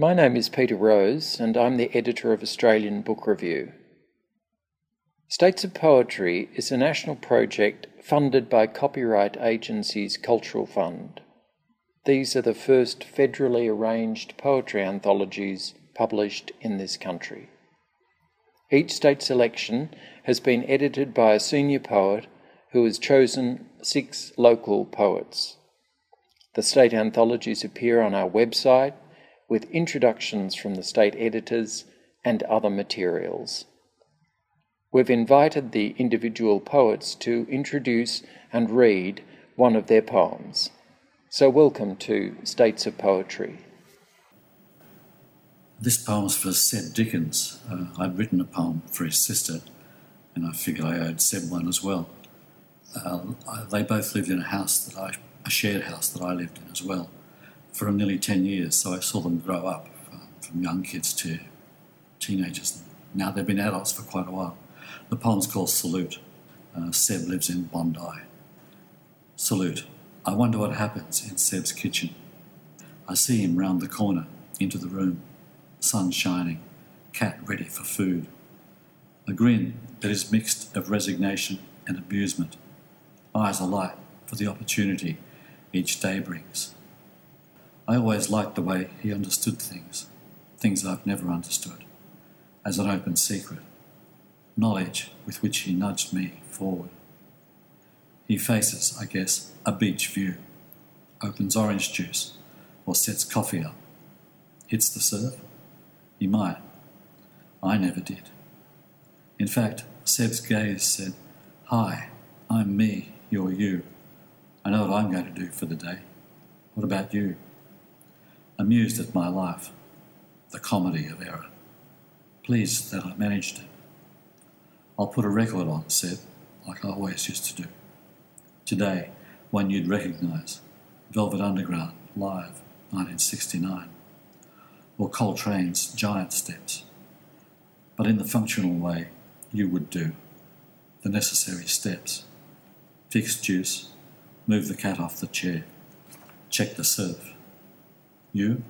My name is Peter Rose, and I'm the editor of Australian Book Review. States of Poetry is a national project funded by Copyright Agency's Cultural Fund. These are the first federally arranged poetry anthologies published in this country. Each state selection has been edited by a senior poet who has chosen six local poets. The state anthologies appear on our website with introductions from the state editors and other materials. We've invited the individual poets to introduce and read one of their poems. So, welcome to States of Poetry. This poem's for Seb Dickens. Uh, I'd written a poem for his sister, and I figured I owed Seb one as well. Uh, I, they both lived in a house that I, a shared house that I lived in as well for nearly 10 years. So I saw them grow up uh, from young kids to teenagers. Now they've been adults for quite a while. The poem's called Salute. Uh, Seb lives in Bondi. Salute. I wonder what happens in Seb's kitchen. I see him round the corner, into the room, sun shining, cat ready for food. A grin that is mixed of resignation and amusement, eyes alight for the opportunity each day brings. I always liked the way he understood things, things I've never understood, as an open secret, knowledge with which he nudged me forward. He faces, I guess, a beach view, opens orange juice, or sets coffee up. Hits the surf? He might. I never did. In fact, Seb's gaze said, Hi, I'm me, you're you. I know what I'm going to do for the day. What about you? Amused at my life, the comedy of error, pleased that I managed it. I'll put a record on, Seb, like I always used to do. Today, one you'd recognise Velvet Underground, live, 1969, or Coltrane's Giant Steps, but in the functional way you would do, the necessary steps. Fix juice, move the cat off the chair, check the surf, you